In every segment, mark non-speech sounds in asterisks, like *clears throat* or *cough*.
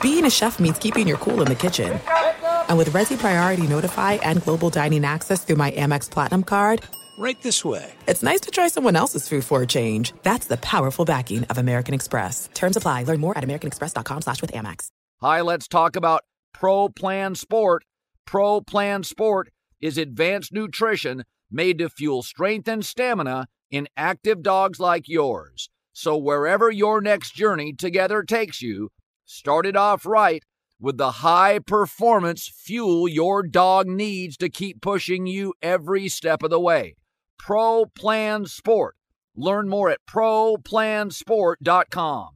Being a chef means keeping your cool in the kitchen. And with Resy Priority Notify and Global Dining Access through my Amex Platinum card, Right this way. it's nice to try someone else's food for a change. That's the powerful backing of American Express. Terms apply. Learn more at americanexpress.com slash with Amex. Hi, let's talk about Pro Plan Sport. Pro Plan Sport is advanced nutrition made to fuel strength and stamina in active dogs like yours. So wherever your next journey together takes you, start it off right with the high performance fuel your dog needs to keep pushing you every step of the way. Pro Plan Sport. Learn more at ProPlansport.com.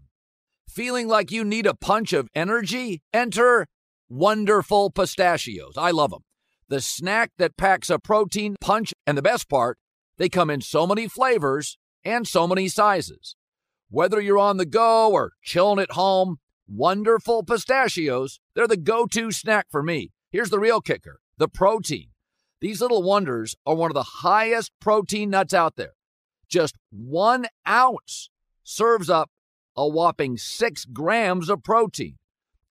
Feeling like you need a punch of energy? Enter Wonderful Pistachios. I love them. The snack that packs a protein punch, and the best part, they come in so many flavors and so many sizes. Whether you're on the go or chilling at home, Wonderful Pistachios, they're the go to snack for me. Here's the real kicker the protein. These little wonders are one of the highest protein nuts out there. Just one ounce serves up a whopping six grams of protein,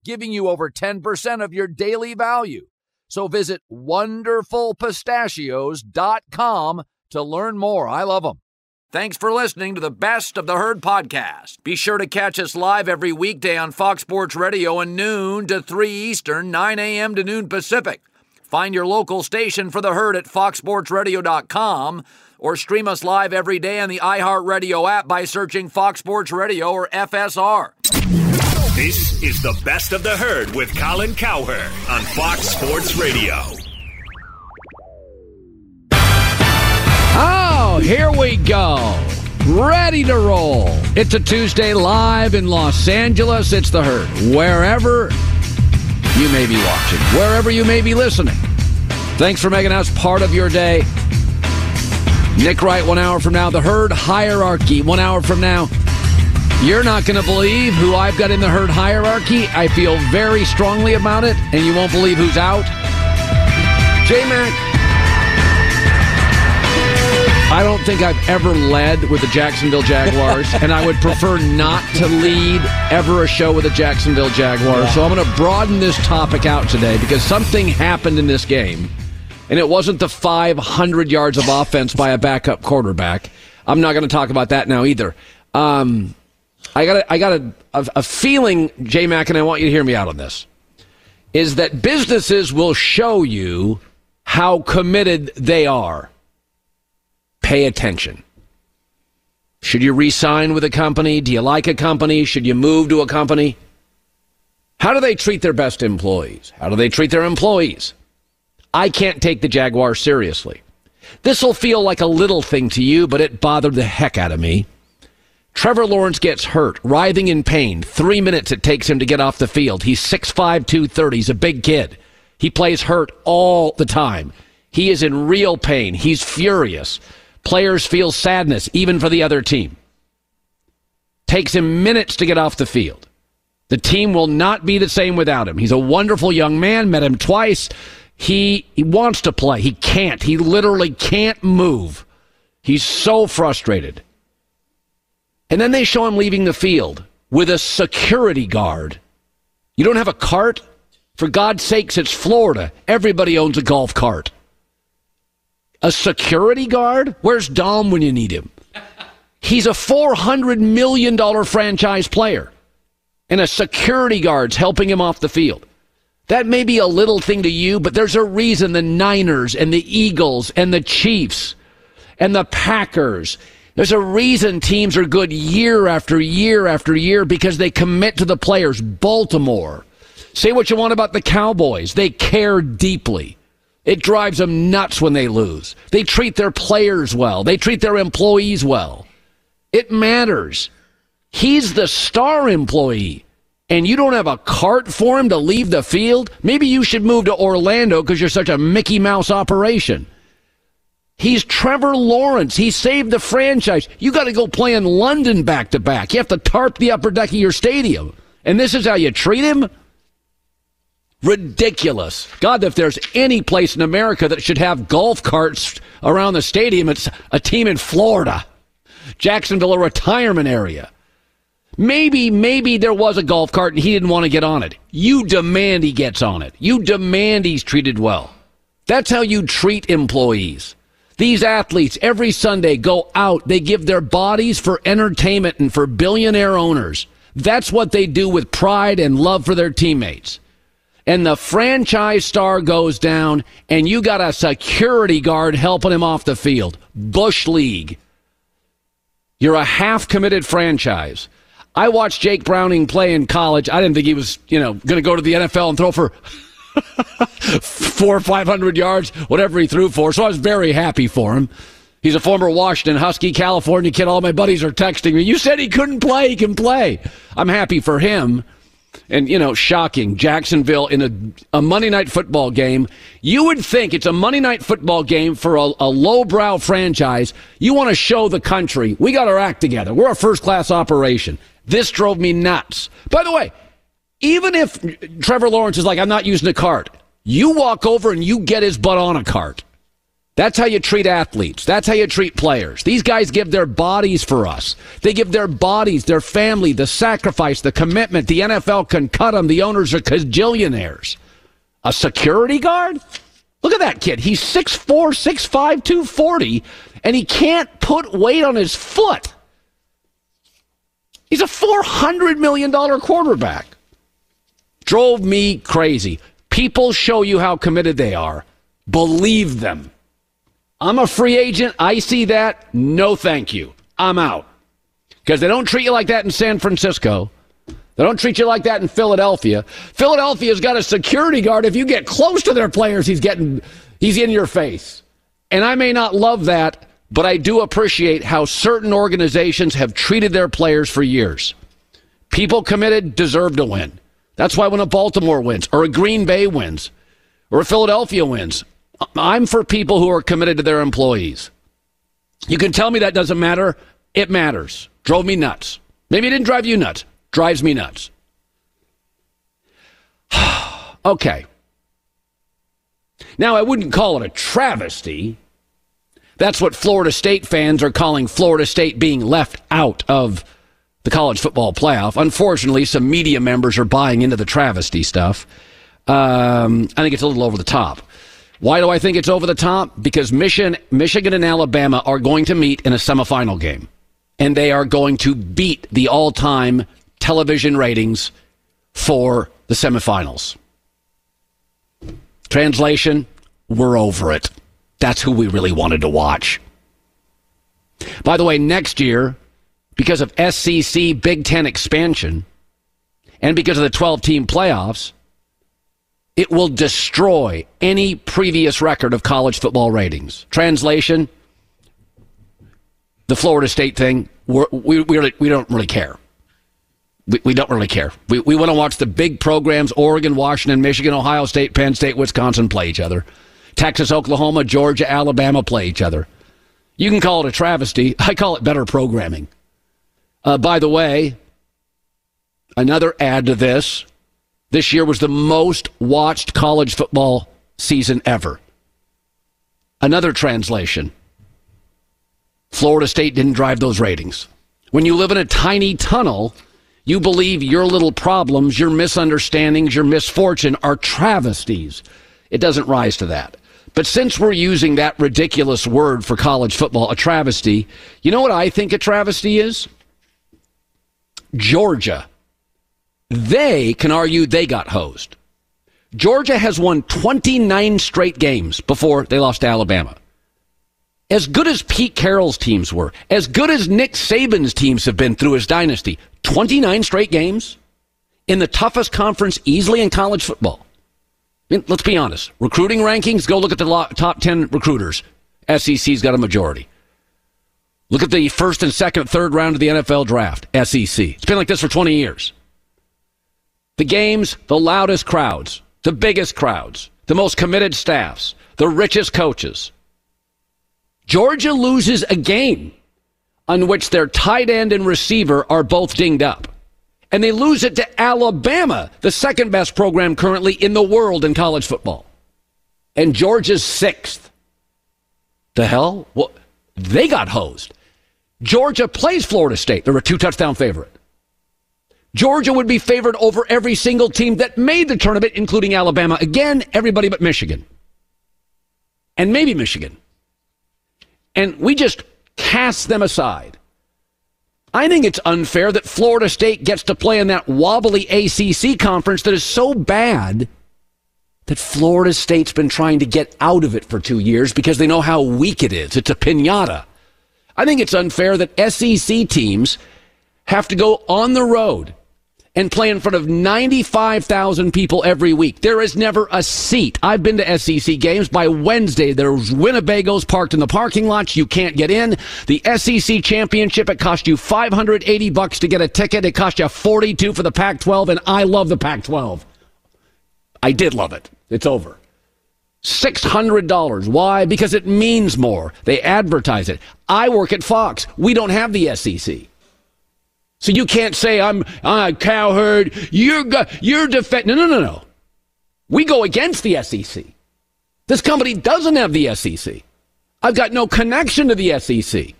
giving you over 10% of your daily value. So visit wonderfulpistachios.com to learn more. I love them. Thanks for listening to the Best of the Herd podcast. Be sure to catch us live every weekday on Fox Sports Radio at noon to 3 Eastern, 9 a.m. to noon Pacific. Find your local station for the herd at foxsportsradio.com or stream us live every day on the iHeartRadio app by searching Fox Sports Radio or FSR. This is the best of the herd with Colin Cowherd on Fox Sports Radio. Oh, here we go. Ready to roll. It's a Tuesday live in Los Angeles. It's the herd. Wherever you may be watching, wherever you may be listening. Thanks for making us part of your day. Nick Wright, one hour from now. The herd hierarchy, one hour from now. You're not going to believe who I've got in the herd hierarchy. I feel very strongly about it, and you won't believe who's out. J Mac. I don't think I've ever led with the Jacksonville Jaguars, *laughs* and I would prefer not to lead ever a show with the Jacksonville Jaguars. So I'm going to broaden this topic out today because something happened in this game, and it wasn't the 500 yards of offense by a backup quarterback. I'm not going to talk about that now either. Um, I got a, I got a, a, a feeling, J Mac, and I want you to hear me out on this, is that businesses will show you how committed they are pay attention. Should you re-sign with a company? Do you like a company? Should you move to a company? How do they treat their best employees? How do they treat their employees? I can't take the Jaguar seriously. This will feel like a little thing to you, but it bothered the heck out of me. Trevor Lawrence gets hurt, writhing in pain. Three minutes it takes him to get off the field. He's 6'5, 230. He's a big kid. He plays hurt all the time. He is in real pain. He's furious. Players feel sadness, even for the other team. Takes him minutes to get off the field. The team will not be the same without him. He's a wonderful young man, met him twice. He, he wants to play. He can't. He literally can't move. He's so frustrated. And then they show him leaving the field with a security guard. You don't have a cart? For God's sakes, it's Florida. Everybody owns a golf cart. A security guard? Where's Dom when you need him? He's a $400 million franchise player, and a security guard's helping him off the field. That may be a little thing to you, but there's a reason the Niners and the Eagles and the Chiefs and the Packers, there's a reason teams are good year after year after year because they commit to the players. Baltimore. Say what you want about the Cowboys. They care deeply. It drives them nuts when they lose. They treat their players well. They treat their employees well. It matters. He's the star employee. And you don't have a cart for him to leave the field? Maybe you should move to Orlando because you're such a Mickey Mouse operation. He's Trevor Lawrence. He saved the franchise. You got to go play in London back to back. You have to tarp the upper deck of your stadium. And this is how you treat him? Ridiculous. God, if there's any place in America that should have golf carts around the stadium, it's a team in Florida. Jacksonville, a retirement area. Maybe, maybe there was a golf cart and he didn't want to get on it. You demand he gets on it. You demand he's treated well. That's how you treat employees. These athletes every Sunday go out. They give their bodies for entertainment and for billionaire owners. That's what they do with pride and love for their teammates. And the franchise star goes down, and you got a security guard helping him off the field. Bush League. You're a half committed franchise. I watched Jake Browning play in college. I didn't think he was, you know, going to go to the NFL and throw for *laughs* four or five hundred yards, whatever he threw for. So I was very happy for him. He's a former Washington Husky, California kid. All my buddies are texting me. You said he couldn't play. He can play. I'm happy for him. And, you know, shocking. Jacksonville in a, a Monday night football game. You would think it's a Monday night football game for a, a lowbrow franchise. You want to show the country we got our act together. We're a first class operation. This drove me nuts. By the way, even if Trevor Lawrence is like, I'm not using a cart, you walk over and you get his butt on a cart. That's how you treat athletes. That's how you treat players. These guys give their bodies for us. They give their bodies, their family, the sacrifice, the commitment. The NFL can cut them. The owners are cajillionaires. A security guard? Look at that kid. He's 6'4, 6'5, 240, and he can't put weight on his foot. He's a $400 million quarterback drove me crazy. People show you how committed they are. Believe them. I'm a free agent. I see that. No, thank you. I'm out. Because they don't treat you like that in San Francisco. They don't treat you like that in Philadelphia. Philadelphia's got a security guard. If you get close to their players, he's getting, he's in your face. And I may not love that, but I do appreciate how certain organizations have treated their players for years. People committed deserve to win. That's why when a Baltimore wins, or a Green Bay wins, or a Philadelphia wins, I'm for people who are committed to their employees. You can tell me that doesn't matter. It matters. Drove me nuts. Maybe it didn't drive you nuts. Drives me nuts. *sighs* okay. Now, I wouldn't call it a travesty. That's what Florida State fans are calling Florida State being left out of the college football playoff. Unfortunately, some media members are buying into the travesty stuff. Um, I think it's a little over the top. Why do I think it's over the top? Because Michigan, Michigan and Alabama are going to meet in a semifinal game, and they are going to beat the all-time television ratings for the semifinals. Translation: We're over it. That's who we really wanted to watch. By the way, next year because of SEC Big Ten expansion and because of the 12 team playoffs, it will destroy any previous record of college football ratings. Translation the Florida State thing, we we, we, we don't really care. We, we don't really care. We, we want to watch the big programs Oregon, Washington, Michigan, Ohio State, Penn State, Wisconsin play each other. Texas, Oklahoma, Georgia, Alabama play each other. You can call it a travesty. *laughs* I call it better programming. Uh, by the way, another add to this this year was the most watched college football season ever. Another translation Florida State didn't drive those ratings. When you live in a tiny tunnel, you believe your little problems, your misunderstandings, your misfortune are travesties. It doesn't rise to that. But since we're using that ridiculous word for college football, a travesty, you know what I think a travesty is? Georgia. They can argue they got hosed. Georgia has won 29 straight games before they lost to Alabama. As good as Pete Carroll's teams were, as good as Nick Saban's teams have been through his dynasty, 29 straight games in the toughest conference easily in college football. I mean, let's be honest. Recruiting rankings, go look at the top 10 recruiters. SEC's got a majority. Look at the first and second, third round of the NFL draft, SEC. It's been like this for 20 years. The games, the loudest crowds, the biggest crowds, the most committed staffs, the richest coaches. Georgia loses a game on which their tight end and receiver are both dinged up. And they lose it to Alabama, the second best program currently in the world in college football. And Georgia's sixth. The hell? Well, they got hosed. Georgia plays Florida State. They're a two touchdown favorite. Georgia would be favored over every single team that made the tournament, including Alabama. Again, everybody but Michigan. And maybe Michigan. And we just cast them aside. I think it's unfair that Florida State gets to play in that wobbly ACC conference that is so bad that Florida State's been trying to get out of it for two years because they know how weak it is. It's a pinata. I think it's unfair that SEC teams have to go on the road and play in front of 95,000 people every week. There is never a seat. I've been to SEC games. By Wednesday, there's Winnebagos parked in the parking lots. You can't get in. The SEC championship, it cost you 580 bucks to get a ticket. It cost you 42 for the Pac-12, and I love the Pac-12. I did love it. It's over. $600. Why? Because it means more. They advertise it. I work at Fox. We don't have the SEC. So you can't say I'm uh, Cowherd. You're you're defending. No, no, no, no. We go against the SEC. This company doesn't have the SEC. I've got no connection to the SEC.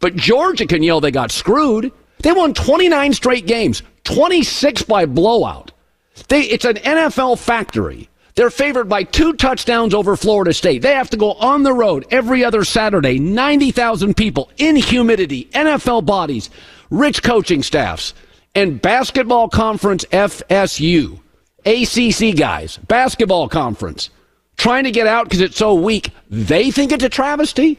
But Georgia can yell they got screwed. They won 29 straight games, 26 by blowout. They, it's an NFL factory. They're favored by two touchdowns over Florida State. They have to go on the road every other Saturday, 90,000 people in humidity, NFL bodies rich coaching staffs, and basketball conference FSU, ACC guys, basketball conference, trying to get out because it's so weak. They think it's a travesty.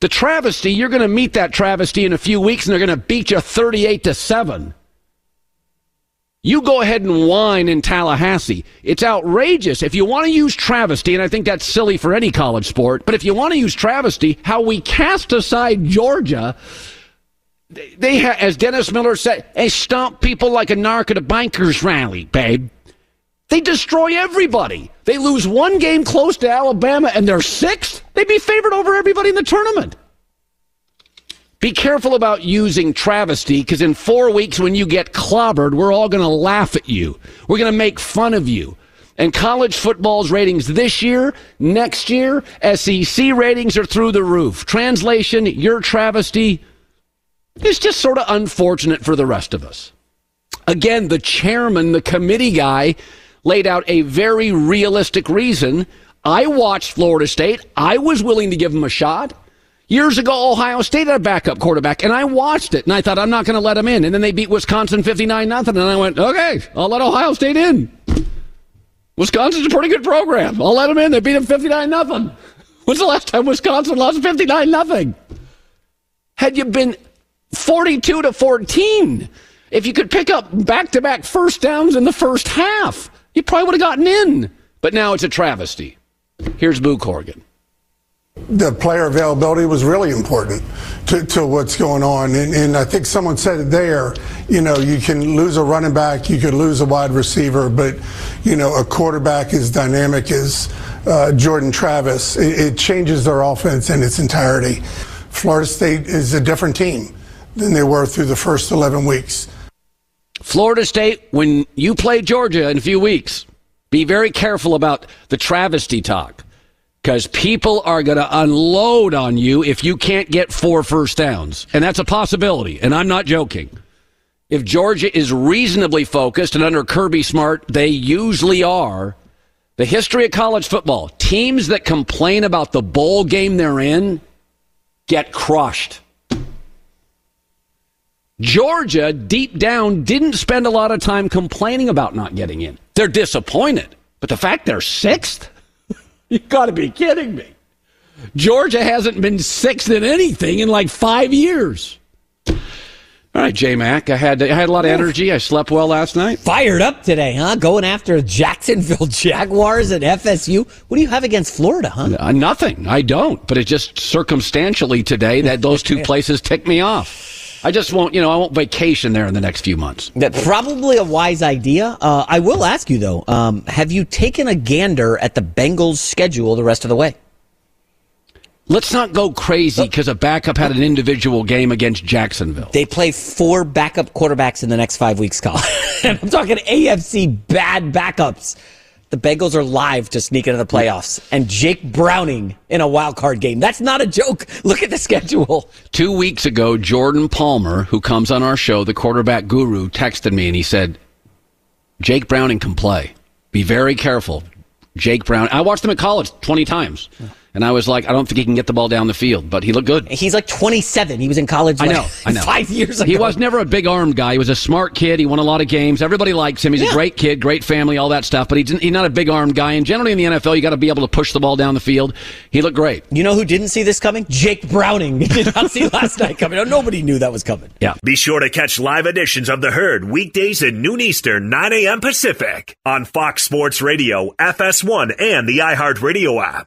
The travesty, you're going to meet that travesty in a few weeks and they're going to beat you 38 to 7. You go ahead and whine in Tallahassee. It's outrageous. If you want to use travesty, and I think that's silly for any college sport, but if you want to use travesty, how we cast aside Georgia they, ha- as Dennis Miller said, they stomp people like a narc at a bankers rally, babe. They destroy everybody. They lose one game close to Alabama and they're sixth. They'd be favored over everybody in the tournament. Be careful about using travesty because in four weeks, when you get clobbered, we're all going to laugh at you. We're going to make fun of you. And college football's ratings this year, next year, SEC ratings are through the roof. Translation, your travesty, it's just sort of unfortunate for the rest of us. Again, the chairman, the committee guy, laid out a very realistic reason. I watched Florida State. I was willing to give them a shot. Years ago, Ohio State had a backup quarterback, and I watched it, and I thought, I'm not going to let them in. And then they beat Wisconsin 59 nothing, and I went, okay, I'll let Ohio State in. Wisconsin's a pretty good program. I'll let them in. They beat them 59 nothing. When's the last time Wisconsin lost 59 nothing? Had you been 42 to 14. If you could pick up back to back first downs in the first half, you probably would have gotten in. But now it's a travesty. Here's Boo Corrigan. The player availability was really important to, to what's going on. And, and, I think someone said it there, you know, you can lose a running back, you could lose a wide receiver, but, you know, a quarterback as dynamic as uh, Jordan Travis, it, it changes their offense in its entirety. Florida State is a different team than they were through the first 11 weeks. Florida State, when you play Georgia in a few weeks, be very careful about the travesty talk because people are going to unload on you if you can't get four first downs. And that's a possibility. And I'm not joking. If Georgia is reasonably focused, and under Kirby Smart, they usually are, the history of college football, teams that complain about the bowl game they're in get crushed. Georgia, deep down, didn't spend a lot of time complaining about not getting in. They're disappointed. But the fact they're sixth? *laughs* You've got to be kidding me. Georgia hasn't been sixth in anything in like five years. All right, J Mac. I had I had a lot of energy. I slept well last night. Fired up today, huh? Going after Jacksonville *laughs* Jaguars at FSU. What do you have against Florida, huh? Uh, nothing. I don't. But it just circumstantially today that those two *laughs* places tick me off. I just won't, you know, I won't vacation there in the next few months. That's probably a wise idea. Uh, I will ask you though, um, have you taken a gander at the Bengals' schedule the rest of the way? Let's not go crazy because a backup had an individual game against Jacksonville. They play four backup quarterbacks in the next five weeks, Colin. *laughs* and I'm talking AFC bad backups. The Bengals are live to sneak into the playoffs, and Jake Browning in a wild card game. That's not a joke. *laughs* Look at the schedule. Two weeks ago, Jordan Palmer, who comes on our show, the quarterback guru, texted me and he said, Jake Browning can play. Be very careful. Jake Brown. I watched him at college 20 times. And I was like, I don't think he can get the ball down the field, but he looked good. He's like 27. He was in college. I know, I know. Five years ago. He was never a big armed guy. He was a smart kid. He won a lot of games. Everybody likes him. He's Yeah. a great kid, great family, all that stuff. But he's, he's not a big armed guy. And generally in the NFL, you got to be able to push the ball down the field. He looked great. You know who didn't see this coming? Jake Browning *laughs* did not see last night coming. Nobody knew that was coming. Yeah. Be sure to catch live editions of The Herd weekdays at noon Eastern, 9 a.m. Pacific on Fox Sports Radio, FS1, and the iHeartRadio app.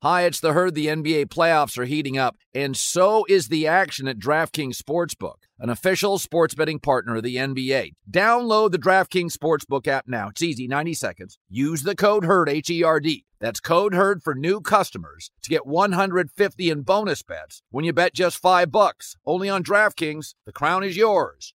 Hi, it's the herd. The NBA playoffs are heating up, and so is the action at DraftKings Sportsbook, an official sports betting partner of the NBA. Download the DraftKings Sportsbook app now. It's easy, 90 seconds. Use the code HERD, H E R D. That's code HERD for new customers to get 150 in bonus bets when you bet just 5 bucks. Only on DraftKings. The crown is yours.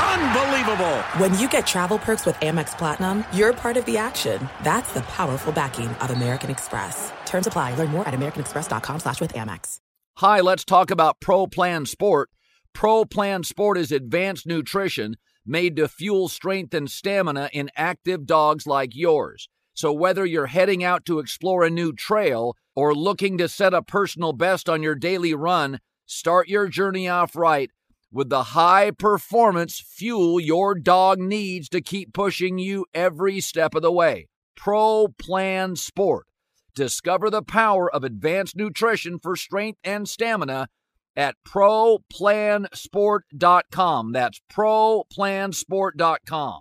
Unbelievable! When you get travel perks with Amex Platinum, you're part of the action. That's the powerful backing of American Express. Terms apply. Learn more at americanexpress.com slash with Amex. Hi, let's talk about Pro Plan Sport. Pro Plan Sport is advanced nutrition made to fuel strength and stamina in active dogs like yours. So whether you're heading out to explore a new trail or looking to set a personal best on your daily run, start your journey off right with the high performance fuel your dog needs to keep pushing you every step of the way. Pro Plan Sport. Discover the power of advanced nutrition for strength and stamina at ProPlansport.com. That's ProPlansport.com.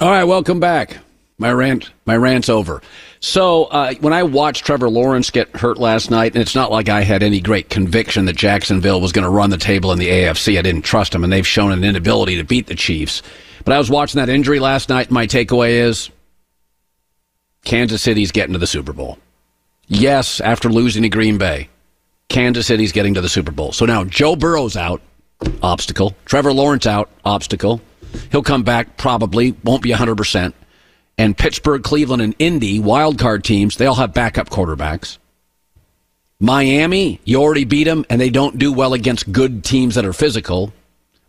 All right, welcome back. My rant, my rant's over. So uh, when I watched Trevor Lawrence get hurt last night, and it's not like I had any great conviction that Jacksonville was going to run the table in the AFC. I didn't trust them, and they've shown an inability to beat the Chiefs. But I was watching that injury last night. And my takeaway is Kansas City's getting to the Super Bowl. Yes, after losing to Green Bay, Kansas City's getting to the Super Bowl. So now Joe Burrow's out, obstacle. Trevor Lawrence out, obstacle. He'll come back probably, won't be 100%. And Pittsburgh, Cleveland, and Indy, wild card teams, they all have backup quarterbacks. Miami, you already beat them, and they don't do well against good teams that are physical.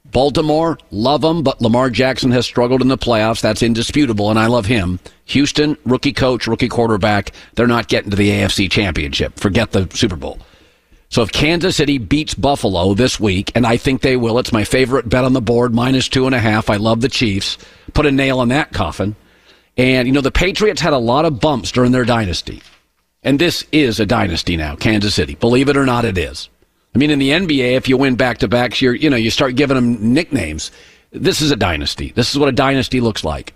Baltimore, love them, but Lamar Jackson has struggled in the playoffs. That's indisputable, and I love him. Houston, rookie coach, rookie quarterback, they're not getting to the AFC championship. Forget the Super Bowl. So if Kansas City beats Buffalo this week, and I think they will, it's my favorite bet on the board, minus two and a half. I love the Chiefs. Put a nail in that coffin. And, you know, the Patriots had a lot of bumps during their dynasty. And this is a dynasty now, Kansas City. Believe it or not, it is. I mean, in the NBA, if you win back to backs, you're, you know, you start giving them nicknames. This is a dynasty. This is what a dynasty looks like.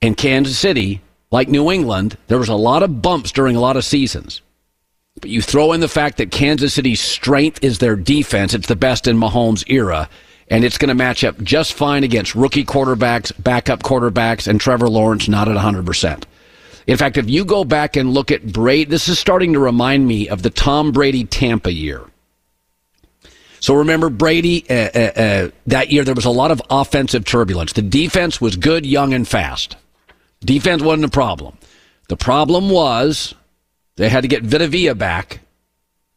In Kansas City, like New England, there was a lot of bumps during a lot of seasons. But you throw in the fact that Kansas City's strength is their defense. It's the best in Mahomes' era. And it's going to match up just fine against rookie quarterbacks, backup quarterbacks, and Trevor Lawrence not at 100%. In fact, if you go back and look at Brady, this is starting to remind me of the Tom Brady Tampa year. So remember Brady, uh, uh, uh, that year there was a lot of offensive turbulence. The defense was good, young, and fast. Defense wasn't a problem. The problem was they had to get Vita Vea back.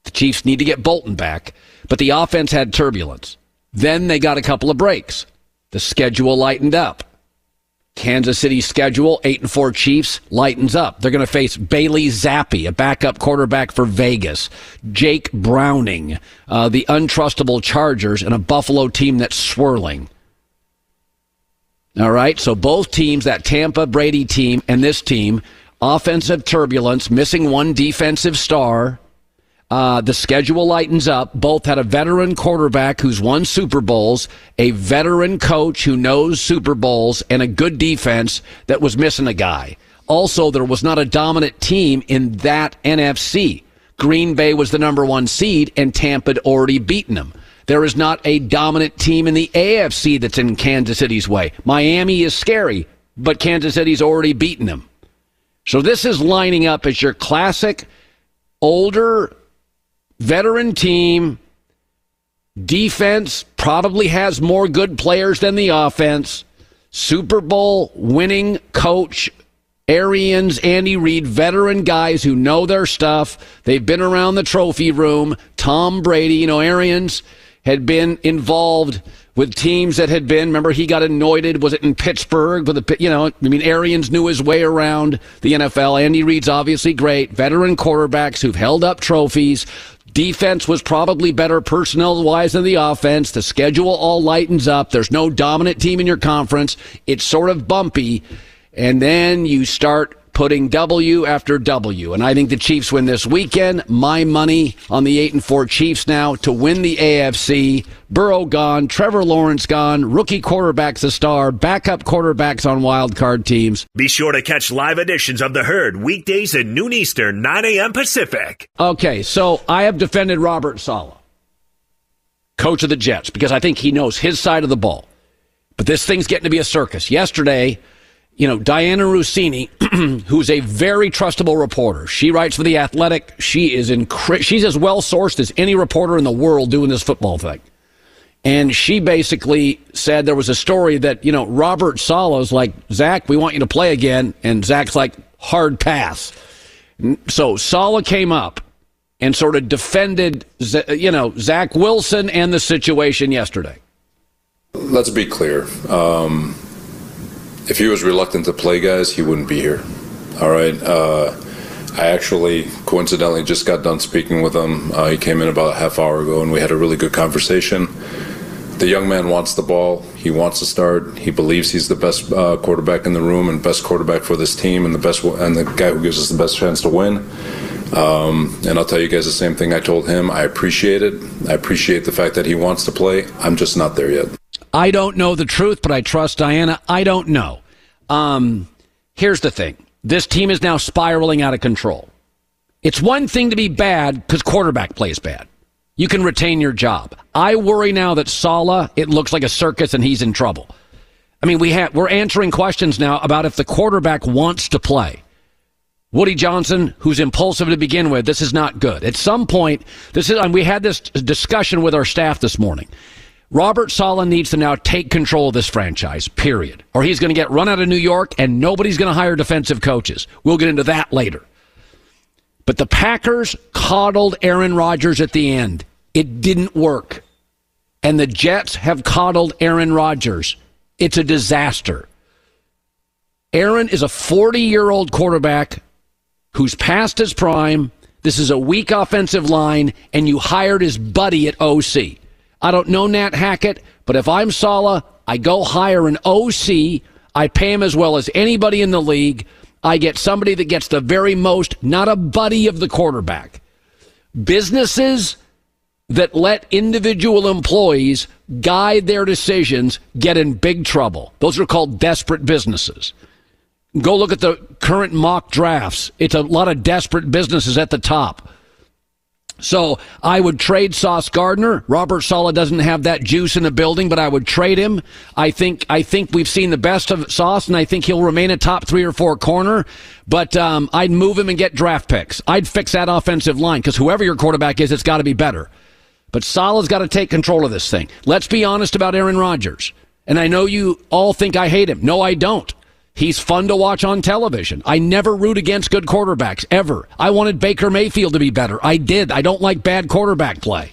The Chiefs need to get Bolton back, but the offense had turbulence. Then they got a couple of breaks. The schedule lightened up. Kansas City's schedule, 8 and 4 Chiefs, lightens up. They're going to face Bailey Zappe, a backup quarterback for Vegas, Jake Browning, uh, the untrustable Chargers, and a Buffalo team that's swirling. All right, so both teams, that Tampa Brady team and this team, offensive turbulence, missing one defensive star. Uh, the schedule lightens up. Both had a veteran quarterback who's won Super Bowls, a veteran coach who knows Super Bowls, and a good defense that was missing a guy. Also, there was not a dominant team in that NFC. Green Bay was the number one seed, and Tampa had already beaten them. There is not a dominant team in the AFC that's in Kansas City's way. Miami is scary, but Kansas City's already beaten them. So this is lining up as your classic older veteran team. Defense probably has more good players than the offense. Super Bowl winning coach Arians, Andy Reid, veteran guys who know their stuff. They've been around the trophy room. Tom Brady, you know, Arians had been involved with teams that had been. Remember, he got anointed. Was it in Pittsburgh? With the you know, I mean, Arians knew his way around the NFL. Andy Reid's obviously great. Veteran quarterbacks who've held up trophies. Defense was probably better personnel wise than the offense. The schedule all lightens up. There's no dominant team in your conference. It's sort of bumpy. And then you start putting W after W. And I think the Chiefs win this weekend. My money on the 8 and 4 Chiefs now to win the AFC. Burrow gone, Trevor Lawrence gone, rookie quarterbacks a star, backup quarterbacks on wild card teams. Be sure to catch live editions of The Herd weekdays at noon Eastern, 9 a.m. Pacific. Okay, so I have defended Robert Saleh, coach of the Jets, because I think he knows his side of the ball. But this thing's getting to be a circus. Yesterday, you know, Dianna Russini, *clears throat* who's a very trustable reporter. She writes for The Athletic. She is incre- she's as well sourced as any reporter in the world doing this football thing. And she basically said there was a story that, you know, Robert Saleh's like, Zach, we want you to play again. And Zach's like, hard pass. So Saleh came up and sort of defended, you know, Zach Wilson and the situation yesterday. Let's be clear. Um, if he was reluctant to play guys, he wouldn't be here. All right. Uh, I actually coincidentally just got done speaking with him. Uh, he came in about a half hour ago, and we had a really good conversation. The young man wants the ball. He wants to start. He believes he's the best uh, quarterback in the room and best quarterback for this team, and the best and the guy who gives us the best chance to win. Um, and I'll tell you guys the same thing I told him. I appreciate it. I appreciate the fact that he wants to play. I'm just not there yet. I don't know the truth, but I trust Dianna. I don't know. Um, here's the thing this team is now spiraling out of control. It's one thing to be bad because quarterback plays bad. You can retain your job. I worry now that Saleh, it looks like a circus and he's in trouble. I mean, we have, we're answering questions now about if the quarterback wants to play. Woody Johnson, who's impulsive to begin with, this is not good. At some point, this is, and we had this discussion with our staff this morning. Robert Saleh needs to now take control of this franchise, period. Or he's going to get run out of New York and nobody's going to hire defensive coaches. We'll get into that later. But the Packers coddled Aaron Rodgers at the end. It didn't work. And the Jets have coddled Aaron Rodgers. It's a disaster. Aaron is a 40 year old quarterback who's past his prime. This is a weak offensive line, and you hired his buddy at OC. I don't know Nat Hackett, but if I'm Saleh, I go hire an OC. I pay him as well as anybody in the league. I get somebody that gets the very most, not a buddy of the quarterback. Businesses that let individual employees guide their decisions get in big trouble. Those are called desperate businesses. Go look at the current mock drafts. It's a lot of desperate businesses at the top. So I would trade Sauce Gardner. Robert Saleh doesn't have that juice in the building, but I would trade him. I think I think we've seen the best of Sauce, and I think he'll remain a top three or four corner. But um, I'd move him and get draft picks. I'd fix that offensive line because whoever your quarterback is, it's got to be better. But Saleh's got to take control of this thing. Let's be honest about Aaron Rodgers. And I know you all think I hate him. No, I don't. He's fun to watch on television. I never root against good quarterbacks, ever. I wanted Baker Mayfield to be better. I did. I don't like bad quarterback play.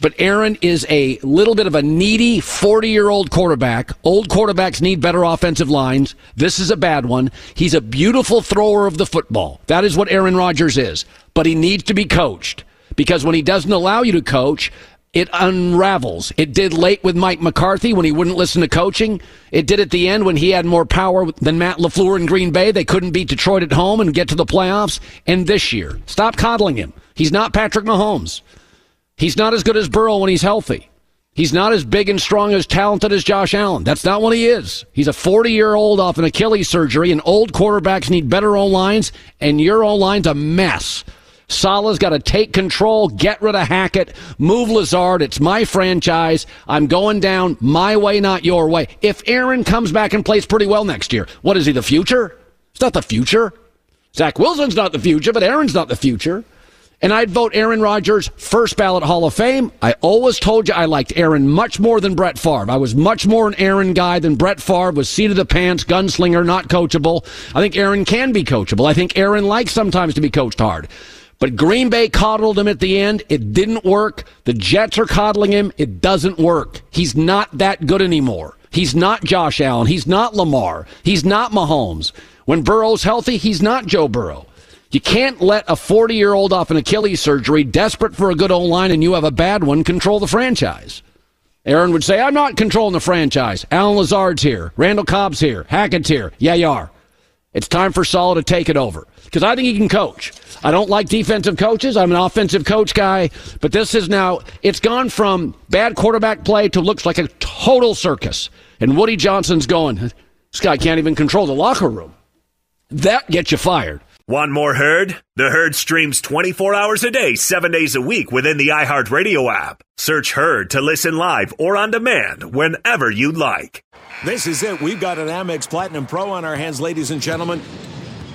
But Aaron is a little bit of a needy 40 year old quarterback. Old quarterbacks need better offensive lines. This is a bad one. He's a beautiful thrower of the football. That is what Aaron Rodgers is. But he needs to be coached because when he doesn't allow you to coach, it unravels. It did late with Mike McCarthy when he wouldn't listen to coaching. It did at the end when he had more power than Matt LaFleur in Green Bay. They couldn't beat Detroit at home and get to the playoffs. And this year, stop coddling him. He's not Patrick Mahomes. He's not as good as Burrow when he's healthy. He's not as big and strong as talented as Josh Allen. That's not what he is. He's a 40 year old off an Achilles surgery, and old quarterbacks need better O lines, and your O line's a mess. Saleh's got to take control, get rid of Hackett, move Lazard. It's my franchise. I'm going down my way, not your way. If Aaron comes back and plays pretty well next year, what is he, the future? It's not the future. Zach Wilson's not the future, but Aaron's not the future. And I'd vote Aaron Rodgers first ballot Hall of Fame. I always told you I liked Aaron much more than Brett Favre. I was much more an Aaron guy than Brett Favre was seat of the pants, gunslinger, not coachable. I think Aaron can be coachable. I think Aaron likes sometimes to be coached hard. But Green Bay coddled him at the end. It didn't work. The Jets are coddling him. It doesn't work. He's not that good anymore. He's not Josh Allen. He's not Lamar. He's not Mahomes. When Burrow's healthy, he's not Joe Burrow. You can't let a 40 year old off an Achilles surgery, desperate for a good old line, and you have a bad one, control the franchise. Aaron would say, I'm not controlling the franchise. Allen Lazard's here. Randall Cobb's here. Hackett's here. Yeah, you are. It's time for Saleh to take it over because I think he can coach. I don't like defensive coaches. I'm an offensive coach guy, but this is now, it's gone from bad quarterback play to looks like a total circus. And Woody Johnson's going, this guy can't even control the locker room. That gets you fired. Want more Herd? The Herd streams 24 hours a day, 7 days a week within the iHeartRadio app. Search Herd to listen live or on demand whenever you'd like. This is it. We've got an Amex Platinum Pro on our hands, ladies and gentlemen.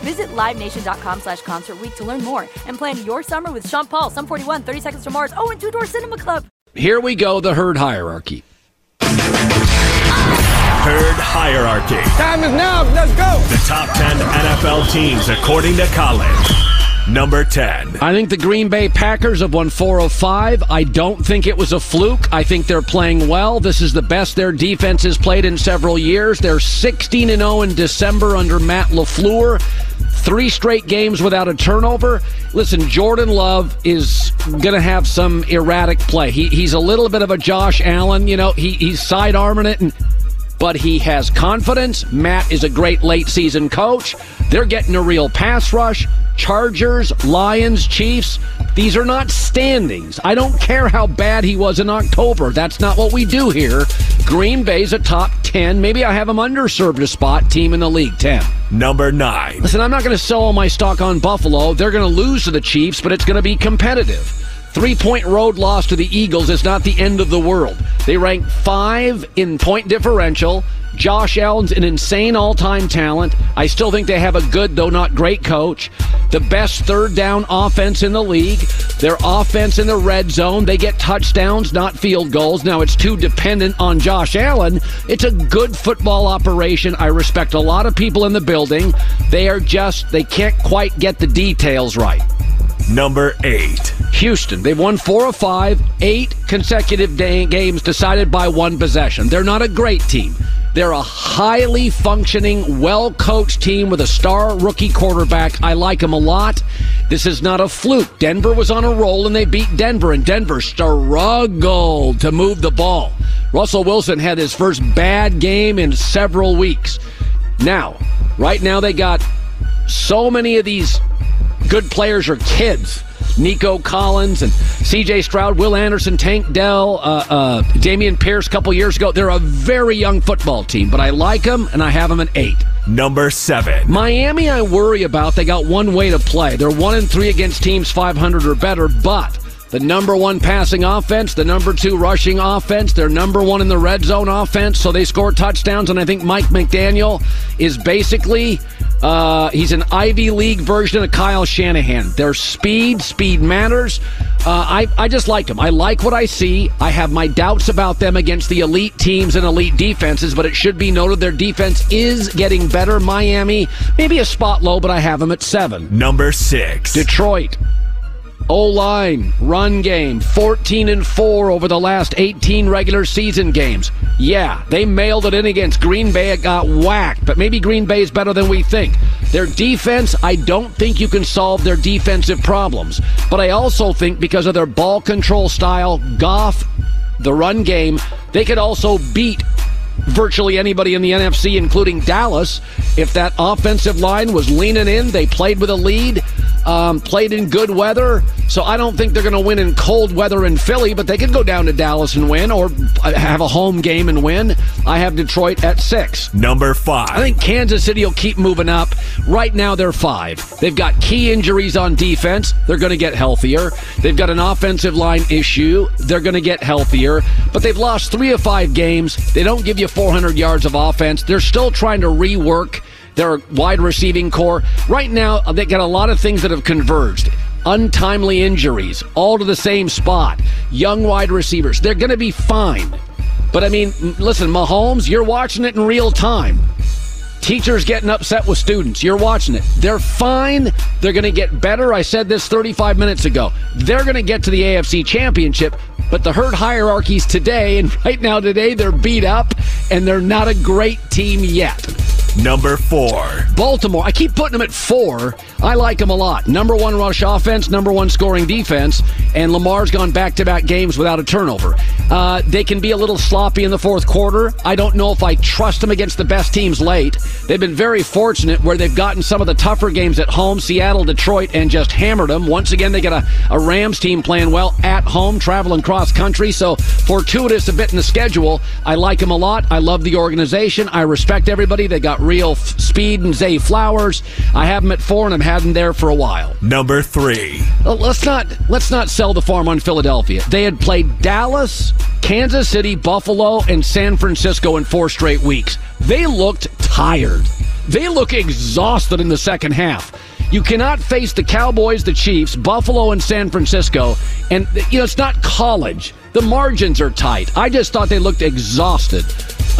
Visit LiveNation.com slash Concert Week to learn more and plan your summer with Sean Paul, Sum 41, 30 Seconds to Mars, oh, and Two Door Cinema Club. Here we go, the herd hierarchy. Herd hierarchy. Time is now. Let's go. The top 10 NFL teams according to Colin. Number 10. I think the Green Bay Packers have won 405. I don't think it was a fluke. I think they're playing well. This is the best their defense has played in several years. They're 16 0 in December under Matt LaFleur. Three straight games without a turnover. Listen, Jordan Love is going to have some erratic play. He, he's a little bit of a Josh Allen, you know, he, he's side arming it and but he has confidence. Matt is a great late season coach. They're getting a real pass rush. Chargers, Lions, Chiefs, these are not standings. I don't care how bad he was in October. That's not what we do here. Green Bay's a top 10. Maybe I have him underserved a spot team in the league 10. Number 9. Listen, I'm not going to sell all my stock on Buffalo. They're going to lose to the Chiefs, but it's going to be competitive. Three point road loss to the Eagles is not the end of the world. They rank five in point differential. Josh Allen's an insane all time talent. I still think they have a good, though not great, coach. The best third down offense in the league. Their offense in the red zone. They get touchdowns, not field goals. Now it's too dependent on Josh Allen. It's a good football operation. I respect a lot of people in the building. They are just, they can't quite get the details right. Number eight. Houston. They've won four or five, eight consecutive day- games decided by one possession. They're not a great team. They're a highly functioning, well coached team with a star rookie quarterback. I like them a lot. This is not a fluke. Denver was on a roll and they beat Denver, and Denver struggled to move the ball. Russell Wilson had his first bad game in several weeks. Now, right now, they got so many of these good players are kids. Nico Collins and C.J. Stroud, Will Anderson, Tank Dell, uh, uh, Dameon Pierce a couple years ago. They're a very young football team, but I like them and I have them at eight. Number seven. Miami, I worry about. They got one way to play. They're one and three against teams 500 or better, but the number one passing offense, the number two rushing offense, they're number one in the red zone offense, so they score touchdowns. And I think Mike McDaniel is basically uh, he's an Ivy League version of Kyle Shanahan. Their speed, speed matters. Uh, I I just like them. I like what I see. I have my doubts about them against the elite teams and elite defenses, but it should be noted their defense is getting better. Miami, maybe a spot low, but I have them at seven. Number six. Detroit. O line, run game, 14 and 4 over the last 18 regular season games. Yeah, they mailed it in against Green Bay. It got whacked, but maybe Green Bay is better than we think. Their defense, I don't think you can solve their defensive problems. But I also think because of their ball control style, Goff, the run game, they could also beat virtually anybody in the NFC, including Dallas. If that offensive line was leaning in, they played with a lead, um, played in good weather. So I don't think they're going to win in cold weather in Philly, but they could go down to Dallas and win or have a home game and win. I have Detroit at six. Number five. I think Kansas City will keep moving up. Right now, they're five. They've got key injuries on defense. They're going to get healthier. They've got an offensive line issue. They're going to get healthier. But they've lost three of five games. They don't give you 400 yards of offense. They're still trying to rework their wide receiving core. Right now, uh, they got a lot of things that have converged. Untimely injuries, all to the same spot. Young wide receivers. They're going to be fine. But I mean, listen, Mahomes, you're watching it in real time. Teachers getting upset with students. You're watching it. They're fine. They're going to get better. I said this 35 minutes ago. They're going to get to the AFC Championship, but the herd hierarchies today, and *laughs* right now today, they're beat up, and they're not a great team yet. Number four. Baltimore. I keep putting them at four. I like them a lot. Number one rush offense, number one scoring defense, and Lamar's gone back to back games without a turnover. Uh, they can be a little sloppy in the fourth quarter. I don't know if I trust them against the best teams late. They've been very fortunate where they've gotten some of the tougher games at home, Seattle, Detroit, and just hammered them. Once again, they get a, a Rams team playing well at home, traveling cross country. So fortuitous a bit in the schedule. I like them a lot. I love the organization. I respect everybody. They got real speed and Zay Flowers. I have them at four, and I'm had them there for a while. Number three. Let's not let's not sell the farm on Philadelphia. They had played Dallas, Kansas City, Buffalo, and San Francisco in four straight weeks. They looked tired. They look exhausted in the second half. You cannot face the Cowboys, the Chiefs, Buffalo, and San Francisco, and you know it's not college. The margins are tight. I just thought they looked exhausted.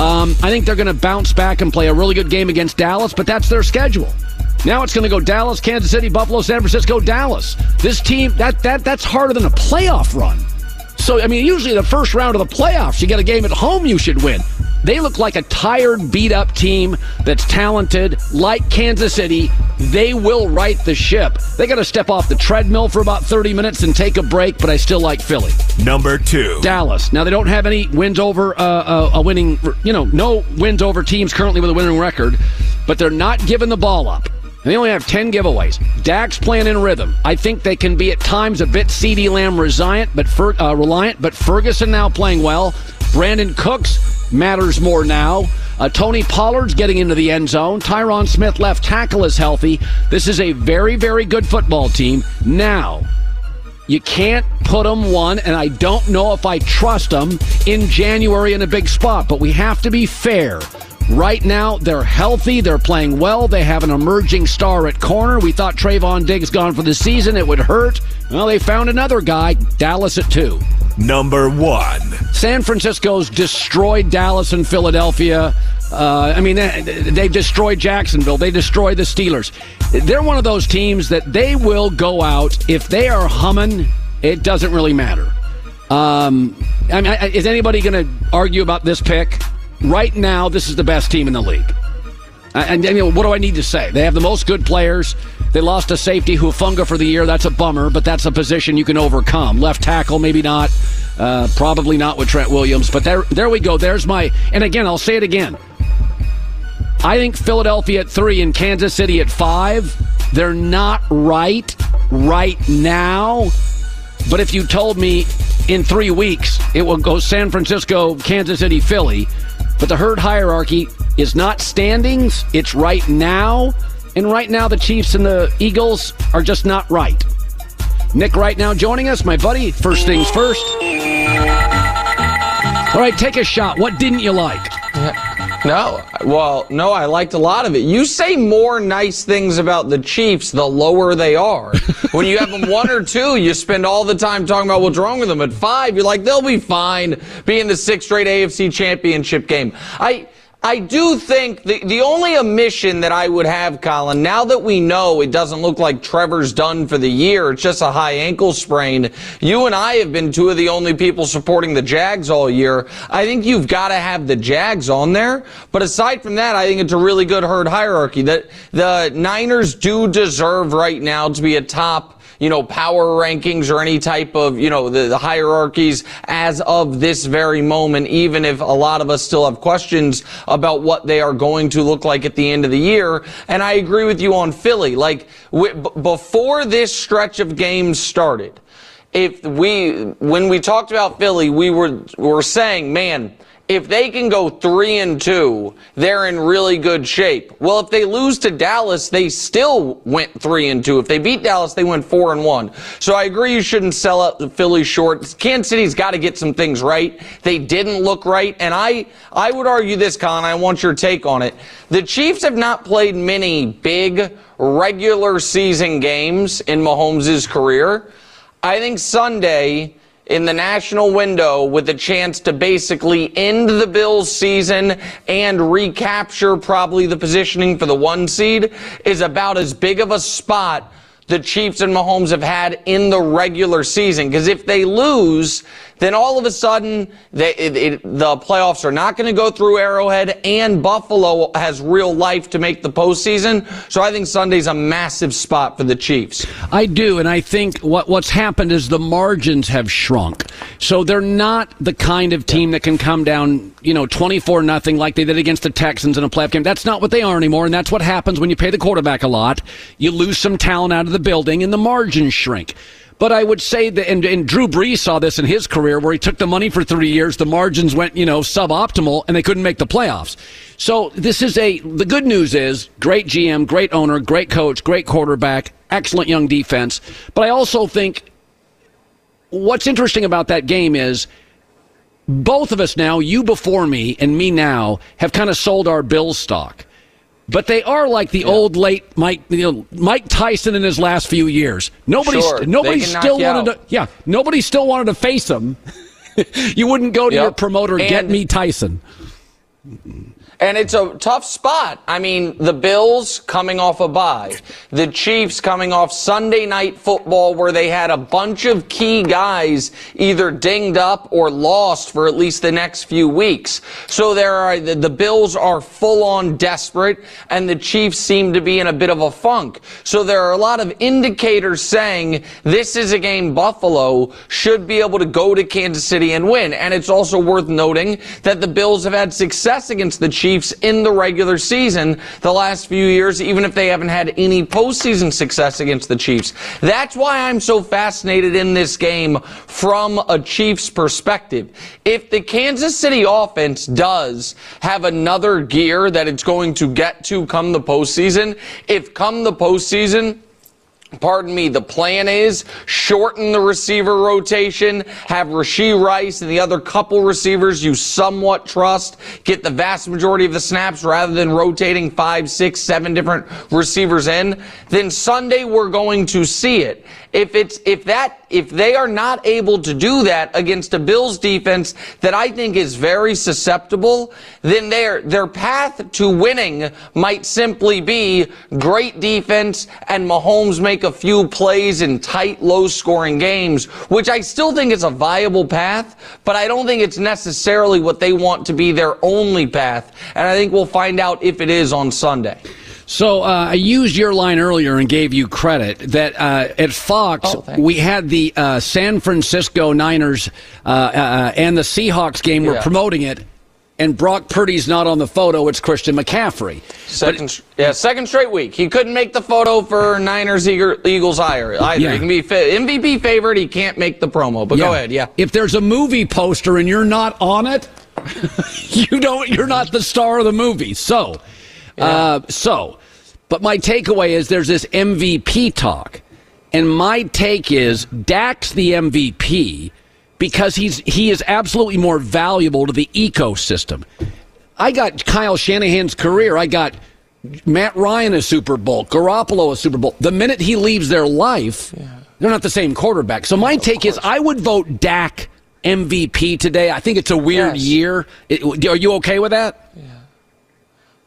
Um, I think they're going to bounce back and play a really good game against Dallas, but that's their schedule. Now it's going to go Dallas, Kansas City, Buffalo, San Francisco, Dallas. This team that that that's harder than a playoff run. So I mean, usually the first round of the playoffs, you get a game at home you should win. They look like a tired, beat up team that's talented, like Kansas City. They will right the ship. They got to step off the treadmill for about 30 minutes and take a break, but I still like Philly. Number two, Dallas. Now, they don't have any wins over uh, uh, a winning, you know, no wins over teams currently with a winning record, but they're not giving the ball up. And they only have 10 giveaways. Dak's playing in rhythm. I think they can be at times a bit CeeDee Lamb reliant, but, Fer- uh, reliant, but Ferguson now playing well. Brandin Cooks matters more now. Uh, Tony Pollard's getting into the end zone. Tyron Smith, left tackle, is healthy. This is a very, very good football team. Now, you can't put them one, and I don't know if I trust them in January in a big spot, but we have to be fair. Right now, they're healthy. They're playing well. They have an emerging star at corner. We thought Trevon Diggs gone for the season. It would hurt. Well, they found another guy. Dallas at two. Number one. San Francisco's destroyed Dallas and Philadelphia. Uh, I mean, they, destroyed Jacksonville. They destroyed the Steelers. They're one of those teams that they will go out. If they are humming, it doesn't really matter. Um, I mean, is anybody going to argue about this pick? Right now, this is the best team in the league. And, and, you know, what do I need to say? They have the most good players. They lost a safety Hufanga for the year. That's a bummer, but that's a position you can overcome. Left tackle, maybe not. Uh, probably not with Trent Williams. But there, there we go. There's my. And again, I'll say it again. I think Philadelphia at three and Kansas City at five. They're not right right now. But if you told me in three weeks it will go San Francisco, Kansas City, Philly, but the herd hierarchy is not standings, it's right now. And right now, the Chiefs and the Eagles are just not right. Nick, right now, joining us, my buddy. First things first. All right, take a shot. What didn't you like? No, well, no, I liked a lot of it. You say more nice things about the Chiefs the lower they are. *laughs* when you have them one or two, you spend all the time talking about what's wrong with them. At five, you're like, they'll be fine being the sixth straight AFC championship game. I, I do think the, the only omission that I would have, Colin, now that we know it doesn't look like Trevor's done for the year, it's just a high ankle sprain. You and I have been two of the only people supporting the Jags all year. I think you've got to have the Jags on there. But aside from that, I think it's a really good herd hierarchy. That the Niners do deserve right now to be a top you know, power rankings or any type of, you know, the, the hierarchies as of this very moment, even if a lot of us still have questions about what they are going to look like at the end of the year. And I agree with you on Philly. Like, w- before this stretch of games started, if we, when we talked about Philly, we were, were saying, man, if they can go three and two, they're in really good shape. Well, if they lose to Dallas, they still went three and two. If they beat Dallas, they went four and one. So I agree you shouldn't sell out the Philly short. Kansas City's got to get some things right. They didn't look right. And I, I would argue this, Colin. I want your take on it. The Chiefs have not played many big regular season games in Mahomes' career. I think Sunday, in the national window with a chance to basically end the Bills season and recapture probably the positioning for the one seed is about as big of a spot the Chiefs and Mahomes have had in the regular season. Because if they lose, then all of a sudden they, it, it, the playoffs are not going to go through Arrowhead, and Buffalo has real life to make the postseason. So I think Sunday's a massive spot for the Chiefs. I do, and I think what what's happened is the margins have shrunk. So they're not the kind of team that can come down, you know, twenty four nothing like they did against the Texans in a playoff game. That's not what they are anymore, and that's what happens when you pay the quarterback a lot. You lose some talent out of the building, and the margins shrink. But I would say that, and, and, Drew Brees saw this in his career where he took the money for three years, the margins went, you know, suboptimal, and they couldn't make the playoffs. So this is a, the good news is great GM, great owner, great coach, great quarterback, excellent young defense. But I also think what's interesting about that game is both of us now, you before me and me now, have kind of sold our Bills stock but they are like the yeah. old late Mike you know, Mike Tyson in his last few years. Nobody, sure, nobody still wanted to. Yeah, nobody still wanted to face him. *laughs* you wouldn't go to yep. your promoter, and, get me Tyson. And it's a tough spot. I mean, the Bills coming off a bye, the Chiefs coming off Sunday night football where they had a bunch of key guys either dinged up or lost for at least the next few weeks. So there are the, the Bills are full on desperate and the Chiefs seem to be in a bit of a funk. So there are a lot of indicators saying this is a game Buffalo should be able to go to Kansas City and win. And it's also worth noting that the Bills have had success against the Chiefs Chiefs in the regular season the last few years, even if they haven't had any postseason success against the Chiefs. That's why I'm so fascinated in this game from a Chiefs perspective. If the Kansas City offense does have another gear that it's going to get to come the postseason, if come the postseason, Pardon me, the plan is shorten the receiver rotation, have Rashee Rice and the other couple receivers you somewhat trust, get the vast majority of the snaps rather than rotating five, six, seven different receivers in. Then Sunday we're going to see it. If it's, if that, if they are not able to do that against a Bills defense that I think is very susceptible, then their, their path to winning might simply be great defense and Mahomes make a few plays in tight, low scoring games, which I still think is a viable path, but I don't think it's necessarily what they want to be their only path. And I think we'll find out if it is on Sunday. So uh, I used your line earlier and gave you credit that uh, at Fox Oh, we had the uh, San Francisco Niners uh, uh, and the Seahawks game. We're promoting it, and Brock Purdy's not on the photo. It's Christian McCaffrey. Second, yeah, second straight week. He couldn't make the photo for Niners Eagles either. either. Yeah. He can be MVP favorite. He can't make the promo. But go ahead. Yeah. If there's a movie poster and you're not on it, *laughs* you don't. You're not the star of the movie. So, uh, so, but my takeaway is there's this MVP talk, and my take is Dak's the MVP because he's he is absolutely more valuable to the ecosystem. I got Kyle Shanahan's career. I got Matt Ryan a Super Bowl, Garoppolo a Super Bowl. The minute he leaves their life, they're not the same quarterback. So my take is I would vote Dak MVP today. I think it's a weird Yes. year. It- are you okay with that?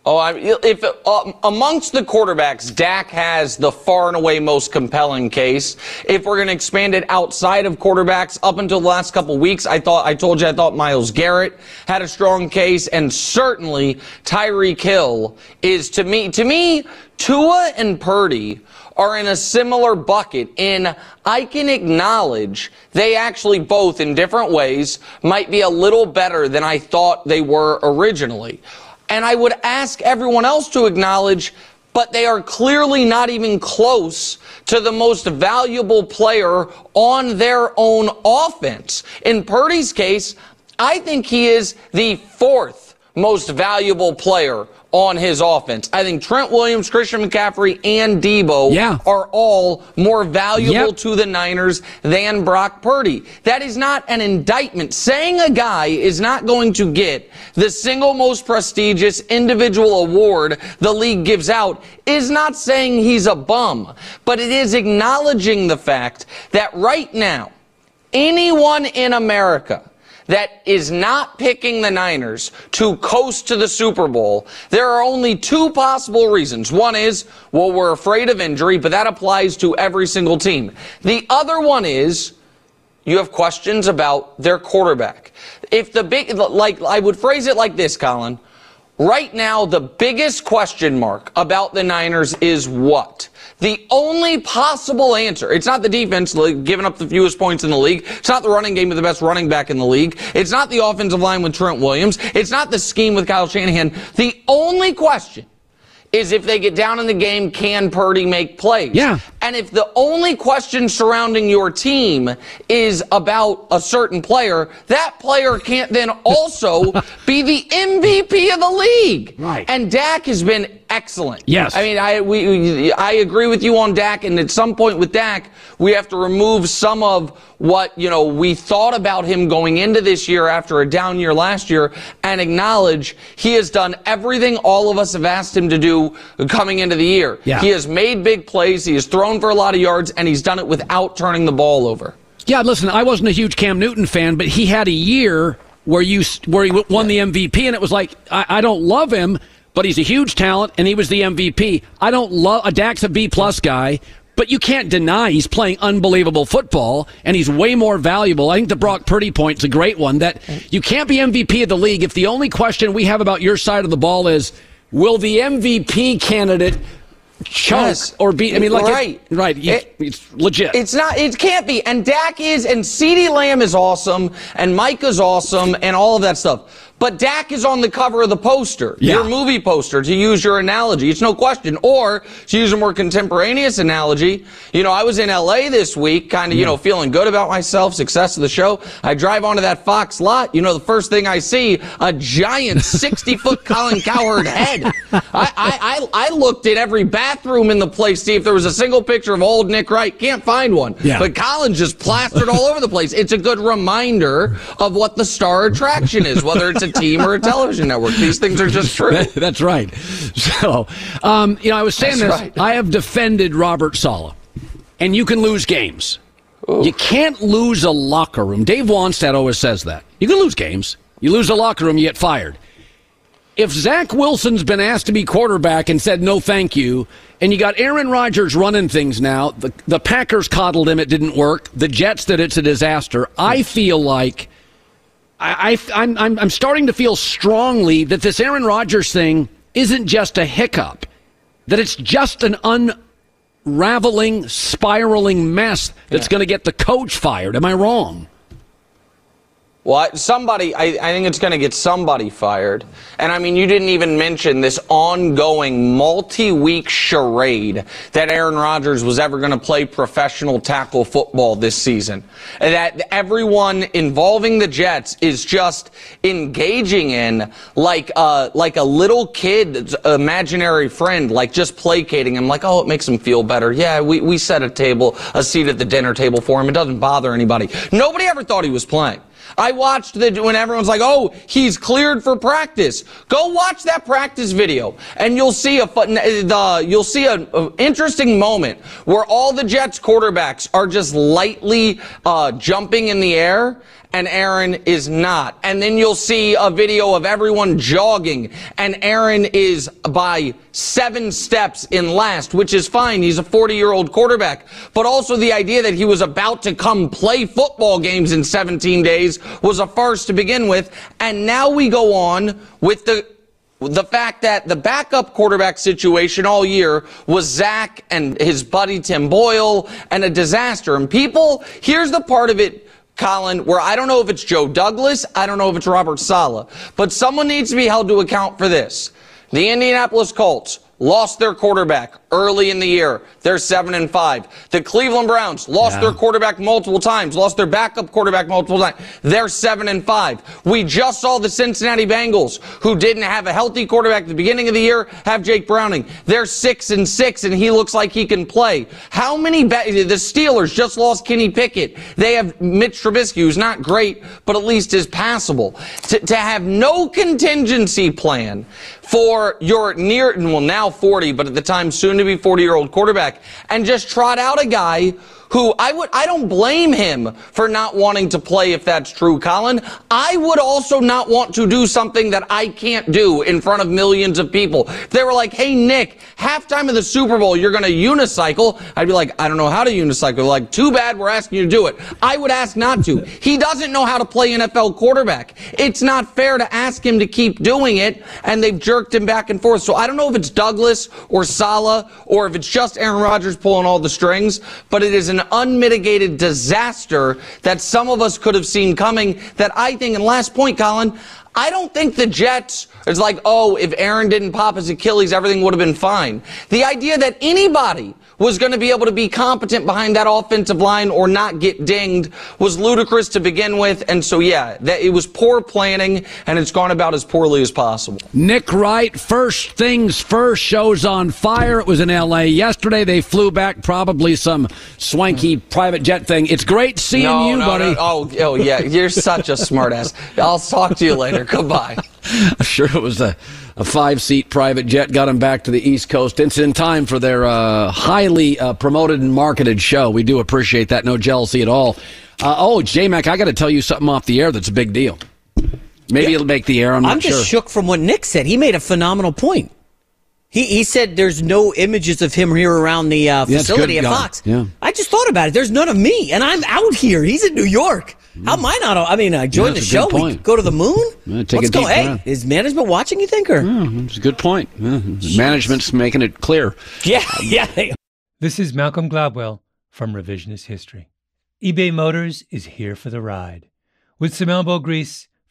Oh, I, if uh, amongst the quarterbacks, Dak has the far and away most compelling case. If we're going to expand it outside of quarterbacks, up until the last couple weeks, I thought I told you I thought Myles Garrett had a strong case, and certainly Tyreek Hill is to me to me Tua and Purdy are in a similar bucket in I can acknowledge they actually both in different ways might be a little better than I thought they were originally. And I would ask everyone else to acknowledge, but they are clearly not even close to the most valuable player on their own offense. In Purdy's case, I think he is the fourth most valuable player on his offense. I think Trent Williams, Christian McCaffrey, and Deebo Yeah. are all more valuable Yep. to the Niners than Brock Purdy. That is not an indictment. Saying a guy is not going to get the single most prestigious individual award the league gives out is not saying he's a bum, but it is acknowledging the fact that right now, anyone in America that is not picking the Niners to coast to the Super Bowl, there are only two possible reasons. One is, well, we're afraid of injury, but that applies to every single team. The other one is, you have questions about their quarterback. If the big, like, I would phrase it like this, Colin. Right now, the biggest question mark about the Niners is what? The only possible answer, it's not the defense giving up the fewest points in the league. It's not the running game with the best running back in the league. It's not the offensive line with Trent Williams. It's not the scheme with Kyle Shanahan. The only question is if they get down in the game, can Purdy make plays? Yeah. And if the only question surrounding your team is about a certain player, that player can't then also *laughs* be the MVP of the league. Right. And Dak has been excellent. Yes. I mean, I we, we- I agree with you on Dak, and at some point with Dak, we have to remove some of what you know we thought about him going into this year after a down year last year, and acknowledge he has done everything all of us have asked him to do coming into the year. Yeah. He has made big plays, he has thrown for a lot of yards, and he's done it without turning the ball over. Yeah, listen, I wasn't a huge Cam Newton fan, but he had a year where you where he won the MVP, and it was like I, I don't love him, but he's a huge talent, and he was the MVP. I don't love a Dak's a B plus guy. But you can't deny he's playing unbelievable football and he's way more valuable. I think the Brock Purdy point's a great one that you can't be MVP of the league if the only question we have about your side of the ball is will the MVP candidate choke Yes. or be I mean like it- Right. right you- It- it's legit. It's not. It can't be. And Dak is, and CeeDee Lamb is awesome, and Mike is awesome, and all of that stuff. But Dak is on the cover of the poster, Yeah. your movie poster, to use your analogy. It's no question. Or to use a more contemporaneous analogy, you know, I was in LA this week, kind of, you know, feeling good about myself, success of the show. I drive onto that Fox lot. You know, the first thing I see, a giant *laughs* 60 foot Colin Cowherd head. I, I, I, I looked at every bathroom in the place, see if there was a single picture of old Nick Wright. Can't find one. Yeah. But Colin's just plastered all over the place. It's a good reminder of what the star attraction is, whether it's a team or a television network. These things are just true. That- *laughs* That's right. So, um, you know, I was saying That's this. right. I have defended Robert Saleh, and you can lose games. You can't lose a locker room. Dave Wannstedt always says that. You can lose games. You lose a locker room, you get fired. If Zach Wilson's been asked to be quarterback and said no, thank you, and you got Aaron Rodgers running things now, the, the Packers coddled him, it didn't work. The Jets did, it's a disaster. I feel like I, I, I'm, I'm, I'm starting to feel strongly that this Aaron Rodgers thing isn't just a hiccup, that it's just an unraveling, spiraling mess that's going to get the coach fired. Am I wrong? Well, somebody, I, I think it's going to get somebody fired. And I mean, you didn't even mention this ongoing multi week charade that Aaron Rodgers was ever going to play professional tackle football this season. That everyone involving the Jets is just engaging in like, uh, like a little kid's imaginary friend, like just placating him, like, oh, it makes him feel better. Yeah, we, we set a table, a seat at the dinner table for him. It doesn't bother anybody. Nobody ever thought he was playing. I watched the when everyone's like, "Oh, he's cleared for practice." Go watch that practice video, and you'll see a the you'll see an interesting moment where all the Jets quarterbacks are just lightly uh, jumping in the air, and Aaron is not. And then you'll see a video of everyone jogging, and Aaron is by seven steps in last, which is fine. He's a 40 year old quarterback. But also the idea that he was about to come play football games in 17 days was a farce to begin with. And now we go on with the the fact that the backup quarterback situation all year was Zach and his buddy Tim Boyle and a disaster. And people, here's the part of it, Colin, where I don't know if it's Joe Douglas, I don't know if it's Robert Saleh, but someone needs to be held to account for this. The Indianapolis Colts lost their quarterback early in the year. They're seven and five. The Cleveland Browns lost Yeah. their quarterback multiple times, lost their backup quarterback multiple times. They're seven and five. We just saw the Cincinnati Bengals, who didn't have a healthy quarterback at the beginning of the year, have Jake Browning. They're six and six, and he looks like he can play. How many? Ba- the Steelers just lost Kenny Pickett. They have Mitch Trubisky, who's not great, but at least is passable. To, to have no contingency plan for your near, well, now 40, but at the time soon to be 40 year old quarterback, and just trot out a guy who I would I don't blame him for not wanting to play if that's true, Colin. I would also not want to do something that I can't do in front of millions of people. If they were like, "Hey Nick, halftime of the Super Bowl, you're going to unicycle." I'd be like, "I don't know how to unicycle." Like, "Too bad we're asking you to do it." I would ask not to. He doesn't know how to play NFL quarterback. It's not fair to ask him to keep doing it, and they've jerked him back and forth. So I don't know if it's Douglas or Saleh or if it's just Aaron Rodgers pulling all the strings, but it is an unmitigated disaster that some of us could have seen coming that I think, and last point, Colin, I don't think the Jets is like, oh, if Aaron didn't pop his Achilles, everything would have been fine. The idea that anybody was going to be able to be competent behind that offensive line or not get dinged was ludicrous to begin with. And so, yeah, that, it was poor planning and it's gone about as poorly as possible. Nick Wright, first things first, shows on fire. It was in LA yesterday. They flew back, probably some swanky private jet thing. It's great seeing no, you, no, buddy. no. Oh, oh, yeah. You're such a *laughs* smartass. I'll talk to you later. *laughs* Goodbye. I'm sure it was a, a five seat private jet, got him back to the East Coast. It's in time for their uh, highly uh, promoted and marketed show. We do appreciate that. No jealousy at all. Uh, oh, J Mac, I got to tell you something off the air that's a big deal. Maybe it'll make the air. I'm not I'm just sure. shook from what Nick said. He made a phenomenal point. He, he said there's no images of him here around the uh, facility good, at Fox. Yeah. I just thought about it. There's none of me, and I'm out here. He's in New York. How am I not? I mean, I joined Yeah, the that's a good show. We go to the moon. Yeah, take What's a going? deep Hey, breath. is management watching? You think or? It's a good point. Yeah. Management's making it clear. Yeah, *laughs* yeah. This is Malcolm Gladwell from Revisionist History. eBay Motors is here for the ride. With some elbow grease,